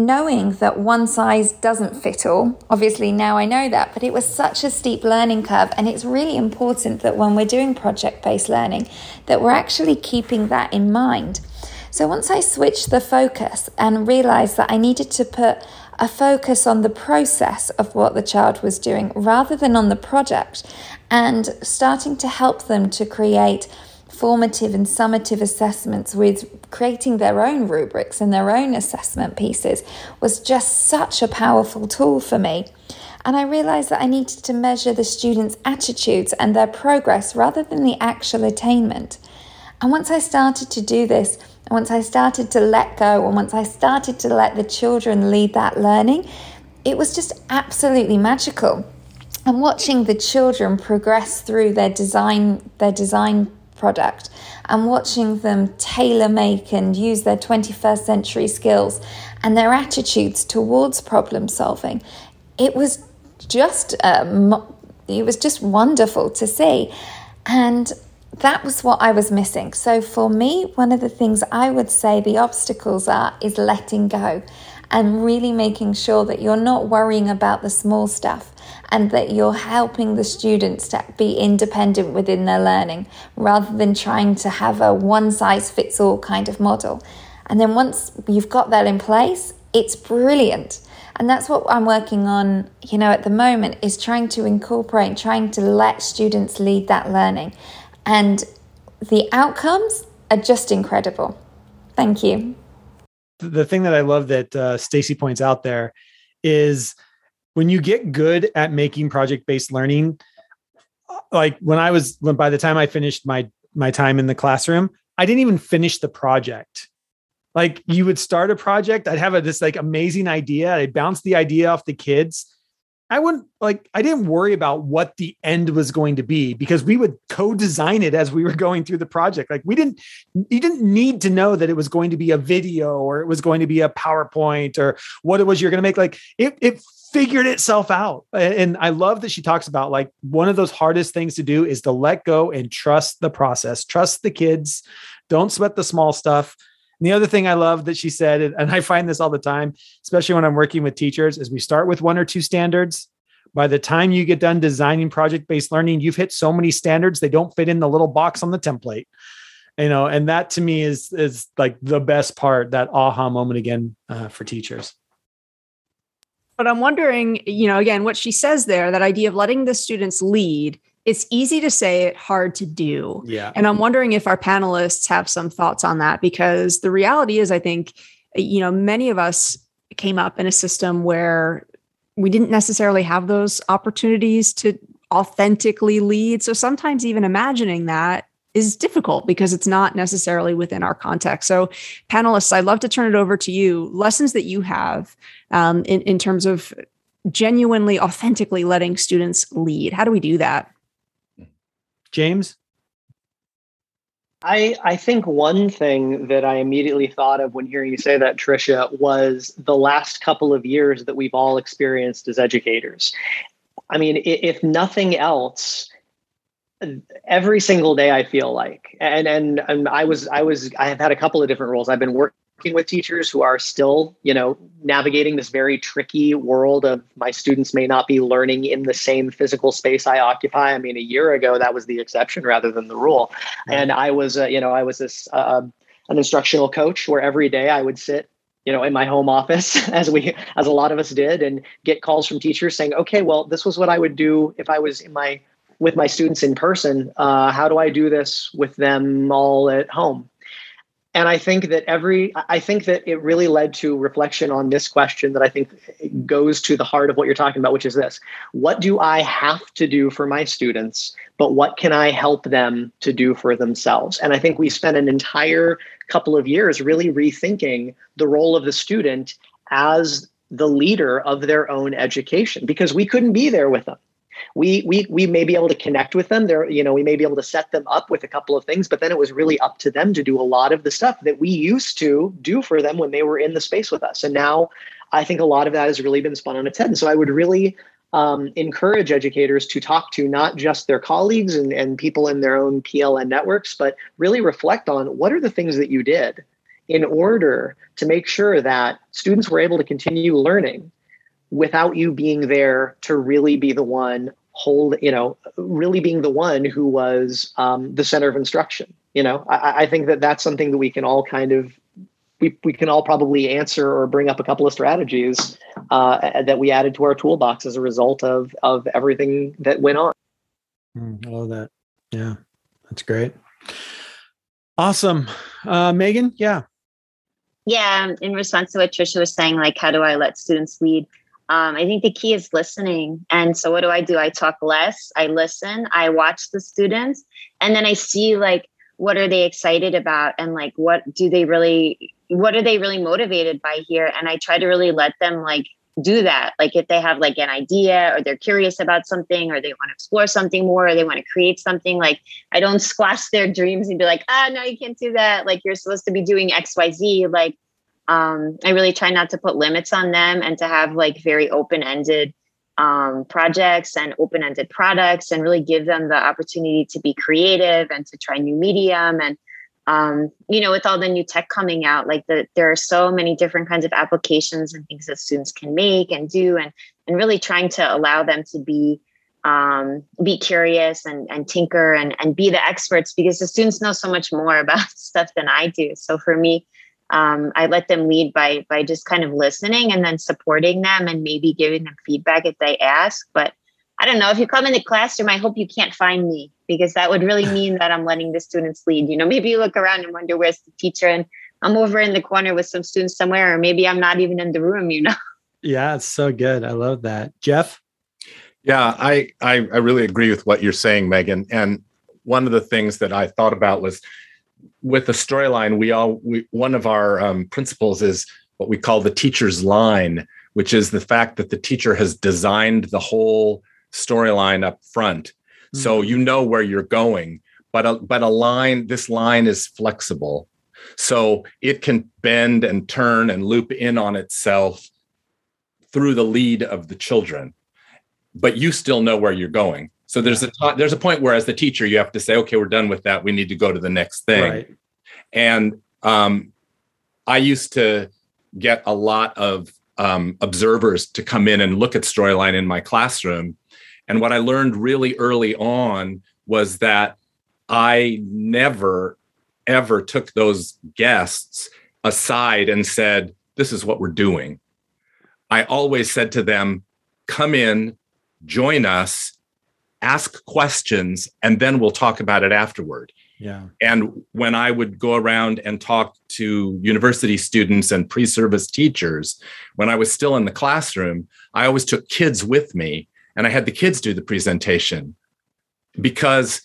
knowing that one size doesn't fit all. Obviously, now I know that, but it was such a steep learning curve. And it's really important that when we're doing project based learning, that we're actually keeping that in mind. So once I switched the focus and realized that I needed to put a focus on the process of what the child was doing rather than on the project, and starting to help them to create formative and summative assessments with creating their own rubrics and their own assessment pieces was just such a powerful tool for me. And I realized that I needed to measure the students' attitudes and their progress rather than the actual attainment. And once I started to do this, and once I started to let go, and once I started to let the children lead that learning, it was just absolutely magical. And watching the children progress through their design, their design product, and watching them tailor make and use their 21st century skills and their attitudes towards problem solving, it was just um, it was just wonderful to see, and that was what I was missing. So for me, one of the things I would say the obstacles are is letting go and really making sure that you're not worrying about the small stuff and that you're helping the students to be independent within their learning rather than trying to have a one size fits all kind of model. And then once you've got that in place, it's brilliant. And that's what I'm working on, you know, at the moment is trying to incorporate, trying to let students lead that learning. And the outcomes are just incredible. Thank you. The thing that I love that uh, Stacy points out there is when you get good at making project based learning, like when I was when by the time I finished my my time in the classroom, I didn't even finish the project. Like you would start a project, I'd have a, this like amazing idea, I'd bounce the idea off the kids. I wouldn't like I didn't worry about what the end was going to be because we would co-design it as we were going through the project. Like we didn't you didn't need to know that it was going to be a video or it was going to be a PowerPoint or what it was you're going to make. Like it it figured itself out. And I love that she talks about like one of those hardest things to do is to let go and trust the process, trust the kids, don't sweat the small stuff. And the other thing I love that she said, and I find this all the time, especially when I'm working with teachers, is we start with one or two standards. By the time you get done designing project based learning, you've hit so many standards, they don't fit in the little box on the template. You know, and that to me is is like the best part, that aha moment again uh, for teachers. But I'm wondering, you know, again, what she says there, that idea of letting the students lead, it's easy to say it, hard to do. Yeah. And I'm wondering if our panelists have some thoughts on that because the reality is, I think, you know, many of us came up in a system where we didn't necessarily have those opportunities to authentically lead. So sometimes even imagining that is difficult because it's not necessarily within our context. So, panelists, I'd love to turn it over to you. Lessons that you have um, in, in terms of genuinely, authentically letting students lead. How do we do that? James? I, I think one thing that I immediately thought of when hearing you say that, Tricia, was the last couple of years that we've all experienced as educators. I mean, if nothing else, every single day I feel like, and, and and I was I was I have had a couple of different roles. I've been working with teachers who are still you know navigating this very tricky world of my students may not be learning in the same physical space I occupy. I mean, a year ago that was the exception rather than the rule, and I was uh, you know I was this uh, an instructional coach where every day I would sit you know in my home office as we as a lot of us did and get calls from teachers saying okay well this was what i would do if i was in my with my students in person. Uh, how do i do this with them all at home and i think that every i think that it really led to reflection on this question that i think goes to the heart of what you're talking about which is this. What do i have to do for my students but what can i help them to do for themselves? And i think we spent an entire couple of years really rethinking the role of the student as the leader of their own education because we couldn't be there with them we we we may be able to connect with them. There you know we may be able to set them up with a couple of things but then it was really up to them to do a lot of the stuff that we used to do for them when they were in the space with us. And now i think a lot of that has really been spun on its head. And so i would really um, encourage educators to talk to not just their colleagues and, and people in their own pln networks but really reflect on what are the things that you did in order to make sure that students were able to continue learning without you being there to really be the one hold you know really being the one who was um, the center of instruction you know, I, I think that that's something that we can all kind of we, we can all probably answer or bring up a couple of strategies uh, that we added to our toolbox as a result of of everything that went on. Mm, I love that. Yeah, that's great. Awesome, uh, Megan. Yeah, yeah. In response to what Trisha was saying, like, how do I let students lead? Um, I think the key is listening. And so, what do I do? I talk less. I listen. I watch the students, and then I see like what are they excited about, and like what do they really what are they really motivated by here and i try to really let them like do that like if they have like an idea or they're curious about something or they want to explore something more or they want to create something like i don't squash their dreams and be like ah no you can't do that like you're supposed to be doing xyz like um, i really try not to put limits on them and to have like very open-ended um, projects and open-ended products and really give them the opportunity to be creative and to try new medium and um, you know, with all the new tech coming out, like the, there are so many different kinds of applications and things that students can make and do, and and really trying to allow them to be um, be curious and and tinker and and be the experts because the students know so much more about stuff than I do. So for me, um, I let them lead by by just kind of listening and then supporting them and maybe giving them feedback if they ask, but I don't know, if you come in the classroom, I hope you can't find me because that would really mean that I'm letting the students lead. You know, maybe you look around and wonder where's the teacher and I'm over in the corner with some students somewhere, or maybe I'm not even in the room, you know? Yeah, it's so good. I love that. Jeff? Yeah, I, I, I really agree with what you're saying, Megan. And one of the things that I thought about was with the storyline, we all we, one of our um, principles is what we call the teacher's line, which is the fact that the teacher has designed the whole storyline up front. Mm-hmm. So you know where you're going, but a, but a line, this line is flexible. So it can bend and turn and loop in on itself through the lead of the children. But you still know where you're going. So there's a there's a point where as the teacher you have to say, okay, we're done with that. We need to go to the next thing. Right. And um, I used to get a lot of um, observers to come in and look at storyline in my classroom and what I learned really early on was that I never, ever took those guests aside and said, This is what we're doing. I always said to them, Come in, join us, ask questions, and then we'll talk about it afterward. Yeah. And when I would go around and talk to university students and pre service teachers, when I was still in the classroom, I always took kids with me and I had the kids do the presentation because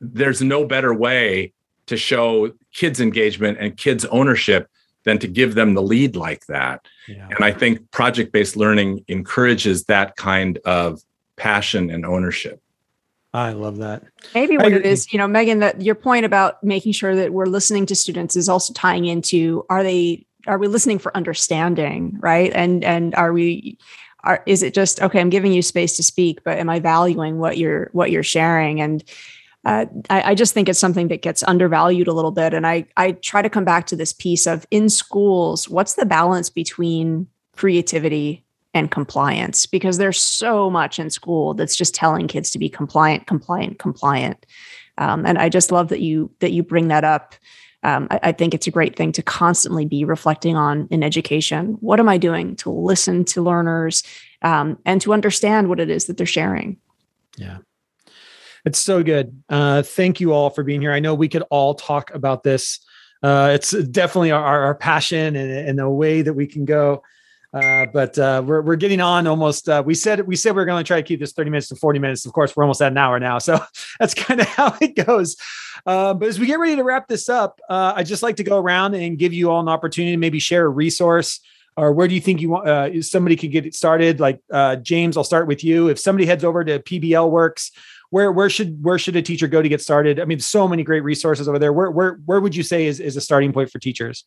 there's no better way to show kids engagement and kids ownership than to give them the lead like that. Yeah. And I think project based learning encourages that kind of passion and ownership. I love that. Maybe what it is, you know, Megan, that your point about making sure that we're listening to students is also tying into are they are we listening for understanding, right? And and are we are, is it just okay i'm giving you space to speak but am i valuing what you're what you're sharing and uh, I, I, just think it's something that gets undervalued a little bit and I, I try to come back to this piece of in schools what's the balance between creativity and compliance because there's so much in school that's just telling kids to be compliant compliant compliant um, and i just love that you that you bring that up um, I, I, think it's a great thing to constantly be reflecting on in education. What am I doing to listen to learners um, and to understand what it is that they're sharing? Yeah. It's so good. Uh, thank you all for being here. I know we could all talk about this. Uh, it's definitely our, our passion and, and the way that we can go. Uh, but uh, we're we're getting on almost. Uh, we said we said we are going to try to keep this thirty minutes to forty minutes. Of course, we're almost at an hour now, so that's kind of how it goes. Uh, but as we get ready to wrap this up, uh, I'd just like to go around and give you all an opportunity to maybe share a resource or where do you think you want somebody could get it started? Like James, I'll start with you. If somebody heads over to PBL Works, where where should where should a teacher go to get started? I mean, so many great resources over there. Where where where would you say is is a starting point for teachers?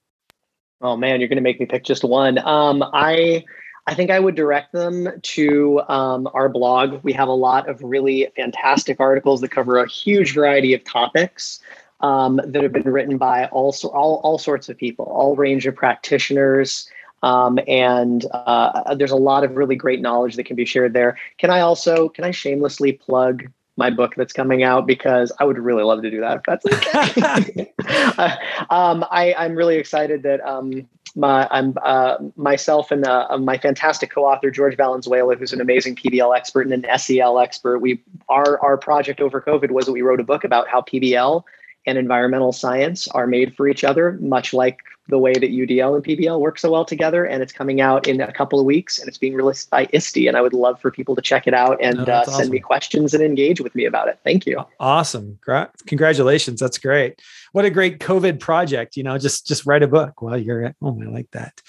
Oh man, you're going to make me pick just one. Um, I I think I would direct them to um, our blog. We have a lot of really fantastic articles that cover a huge variety of topics um, that have been written by all, all all sorts of people, all range of practitioners. Um, and uh, there's a lot of really great knowledge that can be shared there. Can I also can I shamelessly plug my book that's coming out because I would really love to do that if that's okay. uh, um, I, I'm really excited that um, my I'm uh, myself and uh, my fantastic co-author George Valenzuela, who's an amazing PBL expert and an SEL expert. We our our project over COVID was that we wrote a book about how PBL and environmental science are made for each other, much like the way that UDL and PBL work so well together. And it's coming out in a couple of weeks and it's being released by ISTE. And I would love for people to check it out and uh, send awesome. me questions and engage with me about it. Thank you. Awesome. Congratulations. That's great. What a great COVID project. You know, just, just write a book while you're at home. I like that.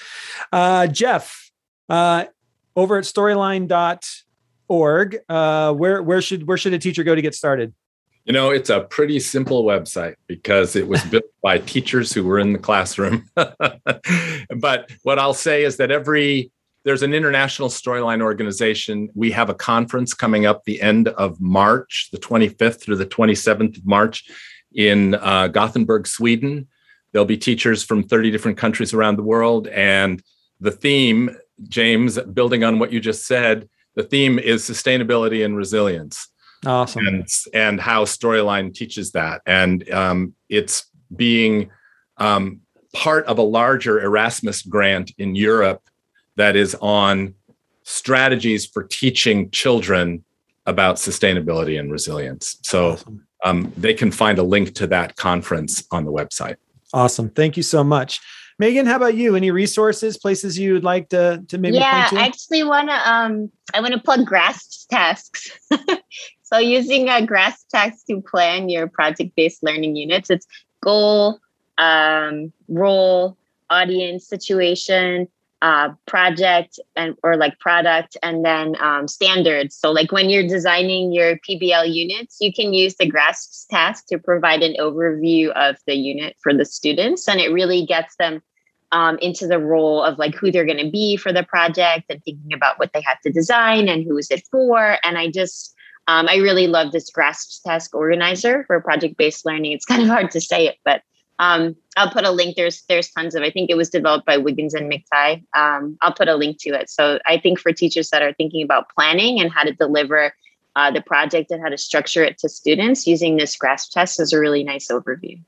Uh, Jeff, uh, over at storyline.org, uh, where, where should, where should a teacher go to get started? You know, it's a pretty simple website because it was built by teachers who were in the classroom. but what I'll say is that every there's an international storyline organization. We have a conference coming up the end of March, the 25th through the 27th of March in uh, Gothenburg, Sweden. There'll be teachers from 30 different countries around the world. And the theme, James, building on what you just said, the theme is sustainability and resilience. Awesome. And, and how Storyline teaches that. And um, it's being um, part of a larger Erasmus grant in Europe that is on strategies for teaching children about sustainability and resilience. So awesome. um, they can find a link to that conference on the website. Awesome. Thank you so much. Megan, how about you? Any resources, places you would like to to maybe? Yeah, I actually want to. Um, I want to plug GRASP tasks. So using a GRASP tasks to plan your project-based learning units, it's goal, um, role, audience, situation, uh, project, and or like product, and then um, standards. So like when you're designing your PBL units, you can use the GRASP task to provide an overview of the unit for the students, and it really gets them um, into the role of like who they're going to be for the project and thinking about what they have to design and who is it for. And I just um, I really love this GRASP task organizer for project based learning. It's kind of hard to say it, but um, I'll put a link. There's there's tons of. I think it was developed by Wiggins and McTighe. Um, I'll put a link to it. So I think for teachers that are thinking about planning and how to deliver uh, the project and how to structure it to students, using this GRASP test is a really nice overview.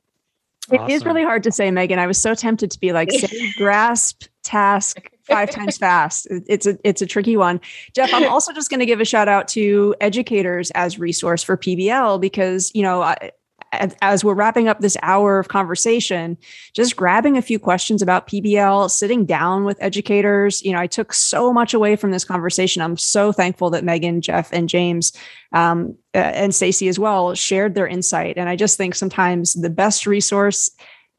It awesome. is really hard to say, Megan. I was so tempted to be like, say grasp task five times fast. It's a it's a tricky one. Jeff, I'm also just going to give a shout out to educators as resource for PBL because you know I, as we're wrapping up this hour of conversation, just grabbing a few questions about PBL, sitting down with educators. You know, I took so much away from this conversation. I'm so thankful that Megan, Jeff, and James, um, and Stacy as well shared their insight. And I just think sometimes the best resource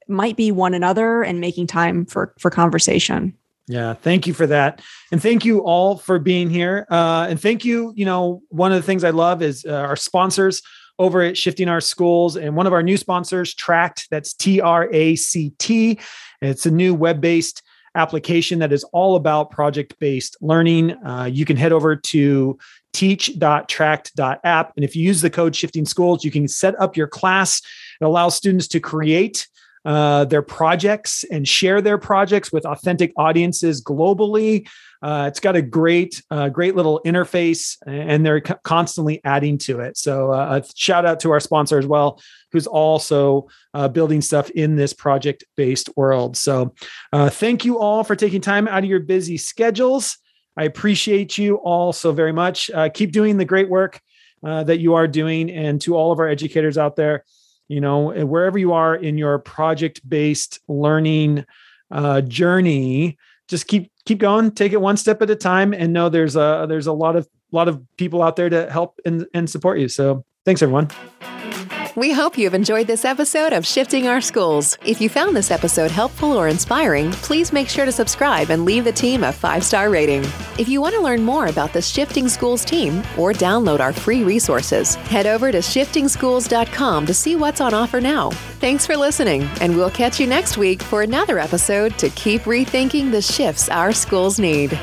might be one another and making time for for conversation. Yeah, thank you for that, and thank you all for being here. Uh, and thank you. You know, one of the things I love is uh, our sponsors over at Shifting Our Schools, and one of our new sponsors, Tract. That's T R A C T. It's a new web-based application that is all about project-based learning. Uh, you can head over to teach.tract.app, and if you use the code Shifting Schools, you can set up your class. It allows students to create uh, their projects and share their projects with authentic audiences globally. Uh, it's got a great, uh, great little interface, and they're constantly adding to it. So, uh, a shout out to our sponsor as well, who's also uh, building stuff in this project-based world. So, thank you all for taking time out of your busy schedules. I appreciate you all so very much. keep doing the great work that you are doing, and to all of our educators out there you know wherever you are in your project based learning uh, journey just keep keep going. Take it one step at a time and know there's a there's a lot of lot of people out there to help and, and support you. So thanks everyone we hope you've enjoyed this episode of Shifting Our Schools. If you found this episode helpful or inspiring, please make sure to subscribe and leave the team a five star rating. If you want to learn more about the Shifting Schools team or download our free resources, head over to shiftingschools.com to see what's on offer now. Thanks for listening, and we'll catch you next week for another episode to keep rethinking the shifts our schools need.